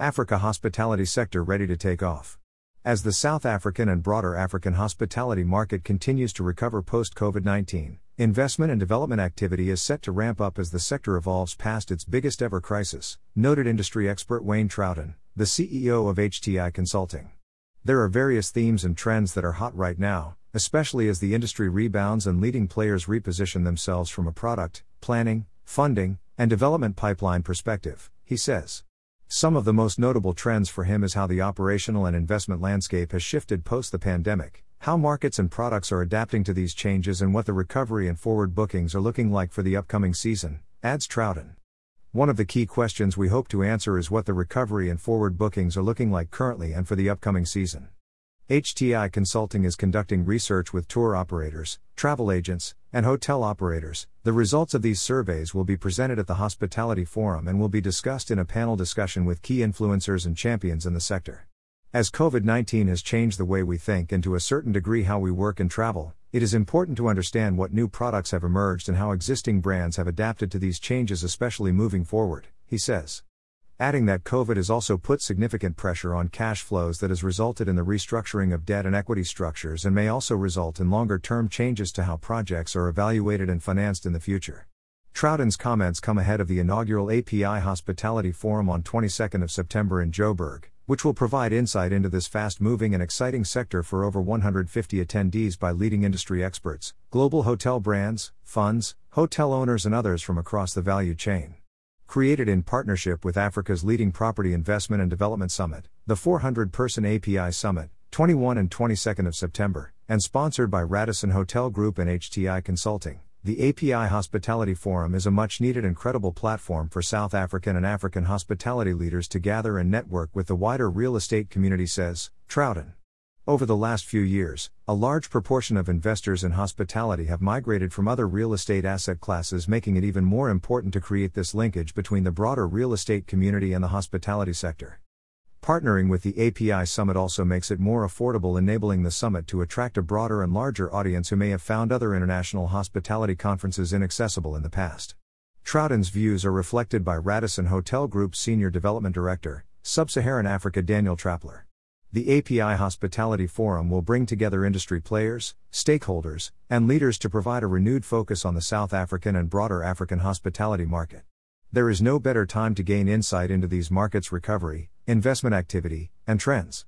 Africa hospitality sector ready to take off. As the South African and broader African hospitality market continues to recover post COVID 19, investment and development activity is set to ramp up as the sector evolves past its biggest ever crisis, noted industry expert Wayne Troughton, the CEO of HTI Consulting. There are various themes and trends that are hot right now, especially as the industry rebounds and leading players reposition themselves from a product, planning, funding, and development pipeline perspective, he says. Some of the most notable trends for him is how the operational and investment landscape has shifted post the pandemic, how markets and products are adapting to these changes, and what the recovery and forward bookings are looking like for the upcoming season, adds Troughton. One of the key questions we hope to answer is what the recovery and forward bookings are looking like currently and for the upcoming season. HTI Consulting is conducting research with tour operators, travel agents, and hotel operators. The results of these surveys will be presented at the Hospitality Forum and will be discussed in a panel discussion with key influencers and champions in the sector. As COVID 19 has changed the way we think and to a certain degree how we work and travel, it is important to understand what new products have emerged and how existing brands have adapted to these changes, especially moving forward, he says adding that COVID has also put significant pressure on cash flows that has resulted in the restructuring of debt and equity structures and may also result in longer term changes to how projects are evaluated and financed in the future. Troughton's comments come ahead of the inaugural API Hospitality Forum on 22nd of September in Joburg, which will provide insight into this fast-moving and exciting sector for over 150 attendees by leading industry experts, global hotel brands, funds, hotel owners and others from across the value chain. Created in partnership with Africa's leading property investment and development summit, the 400 person API Summit, 21 and 22nd of September, and sponsored by Radisson Hotel Group and HTI Consulting. The API Hospitality Forum is a much needed and credible platform for South African and African hospitality leaders to gather and network with the wider real estate community, says Troughton. Over the last few years, a large proportion of investors in hospitality have migrated from other real estate asset classes, making it even more important to create this linkage between the broader real estate community and the hospitality sector. Partnering with the API Summit also makes it more affordable, enabling the summit to attract a broader and larger audience who may have found other international hospitality conferences inaccessible in the past. Troughton's views are reflected by Radisson Hotel Group's Senior Development Director, Sub Saharan Africa Daniel Trappler. The API Hospitality Forum will bring together industry players, stakeholders, and leaders to provide a renewed focus on the South African and broader African hospitality market. There is no better time to gain insight into these markets' recovery, investment activity, and trends.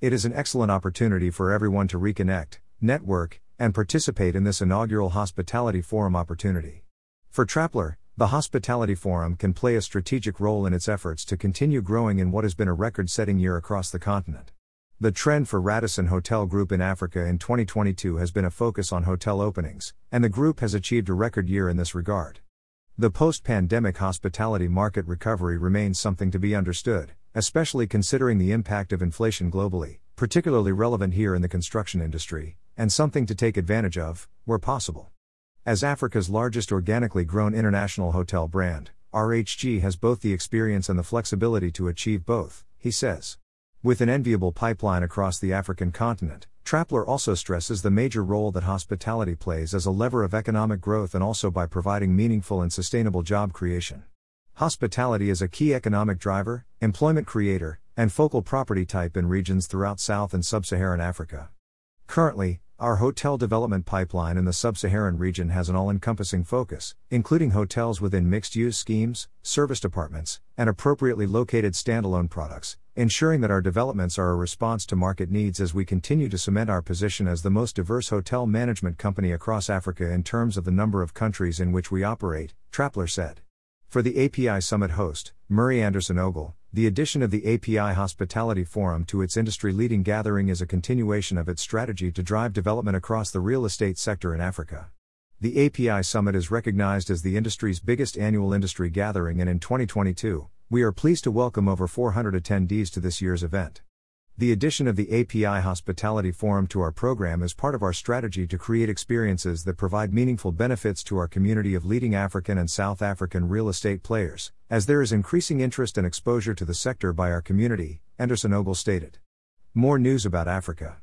It is an excellent opportunity for everyone to reconnect, network, and participate in this inaugural Hospitality Forum opportunity. For Trappler, the Hospitality Forum can play a strategic role in its efforts to continue growing in what has been a record setting year across the continent. The trend for Radisson Hotel Group in Africa in 2022 has been a focus on hotel openings, and the group has achieved a record year in this regard. The post pandemic hospitality market recovery remains something to be understood, especially considering the impact of inflation globally, particularly relevant here in the construction industry, and something to take advantage of, where possible. As Africa's largest organically grown international hotel brand, RHG has both the experience and the flexibility to achieve both, he says. With an enviable pipeline across the African continent, Trappler also stresses the major role that hospitality plays as a lever of economic growth and also by providing meaningful and sustainable job creation. Hospitality is a key economic driver, employment creator, and focal property type in regions throughout South and Sub Saharan Africa. Currently, our hotel development pipeline in the sub Saharan region has an all encompassing focus, including hotels within mixed use schemes, service departments, and appropriately located standalone products, ensuring that our developments are a response to market needs as we continue to cement our position as the most diverse hotel management company across Africa in terms of the number of countries in which we operate, Trappler said. For the API Summit host, Murray Anderson Ogle, the addition of the API Hospitality Forum to its industry leading gathering is a continuation of its strategy to drive development across the real estate sector in Africa. The API Summit is recognized as the industry's biggest annual industry gathering, and in 2022, we are pleased to welcome over 400 attendees to this year's event. The addition of the API Hospitality Forum to our program is part of our strategy to create experiences that provide meaningful benefits to our community of leading African and South African real estate players, as there is increasing interest and exposure to the sector by our community, Anderson Ogle stated. More news about Africa.